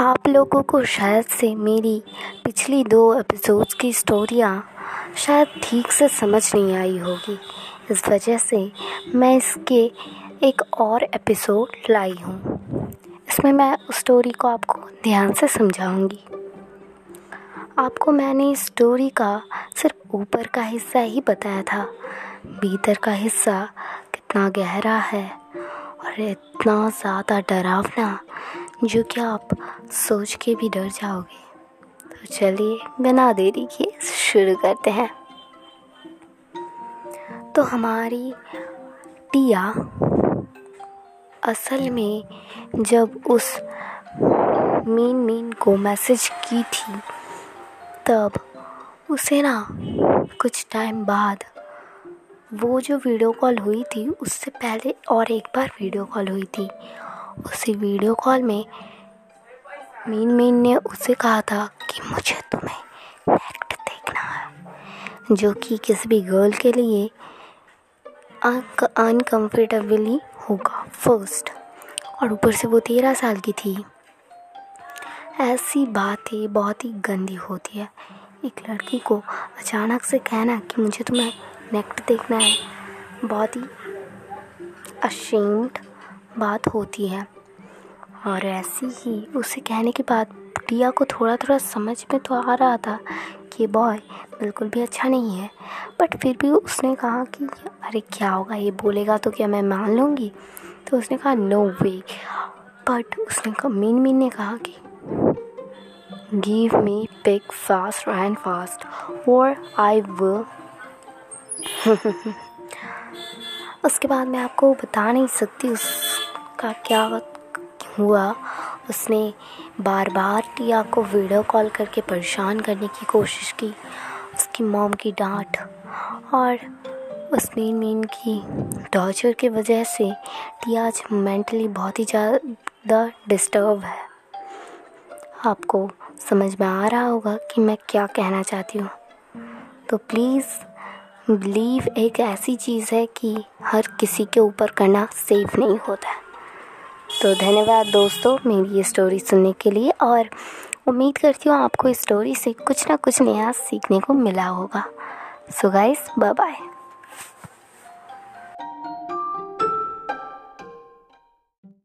आप लोगों को शायद से मेरी पिछली दो एपिसोड्स की स्टोरियाँ शायद ठीक से समझ नहीं आई होगी। इस वजह से मैं इसके एक और एपिसोड लाई हूँ। इसमें मैं उस स्टोरी को आपको ध्यान से समझाऊँगी। आपको मैंने इस स्टोरी का सिर्फ़ ऊपर का हिस्सा ही बताया था। भीतर का हिस्सा कितना गहरा है और इतना ज़्यादा डरावना जो कि आप सोच के भी डर जाओगे। तो चलिए, बिना देरी के शुरू करते हैं। तो हमारी टिया असल में जब उस मीन मीन को मैसेज की थी, तब उसे ना कुछ टाइम बाद वो जो वीडियो कॉल हुई थी, उससे पहले और एक बार वीडियो कॉल हुई थी। उसी वीडियो कॉल में मीन मीन ने उसे कहा था कि मुझे तुम्हें नेक्ट देखना है, जो कि किसी भी गर्ल के लिए अनकम्फर्टेबली होगा फ़र्स्ट और ऊपर से वो तेरह साल की थी। ऐसी बातें बहुत ही गंदी होती है। एक लड़की को अचानक से कहना कि मुझे तुम्हें नेक्ट देखना है, बहुत ही अशेम्ड बात होती है। और ऐसी ही उसे कहने के बाद टिया को थोड़ा थोड़ा समझ में तो आ रहा था कि बॉय बिल्कुल भी अच्छा नहीं है। बट फिर भी उसने कहा कि, अरे क्या होगा? ये बोलेगा तो क्या मैं मान लूँगी? तो उसने कहा नो वे बट उसने कहा, मीन मीन ने कहा कि give me pic fast and fast और आई विल उसके बाद मैं आपको बता नहीं सकती उसका क्या हुआ? उसने बार बार टिया को वीडियो कॉल करके परेशान करने की कोशिश की। उसकी मॉम की डांट और उस मीन मीन की टॉर्चर की वजह से टिया आज मेंटली बहुत ही ज़्यादा डिस्टर्ब है। आपको समझ में आ रहा होगा कि मैं क्या कहना चाहती हूँ। तो प्लीज़ बिलीव एक ऐसी चीज़ है कि हर किसी के ऊपर करना सेफ़ नहीं होता तो धन्यवाद दोस्तों मेरी ये स्टोरी सुनने के लिए और उम्मीद करती हूँ आपको इस स्टोरी से कुछ ना कुछ नया सीखने को मिला होगा। So guys bye bye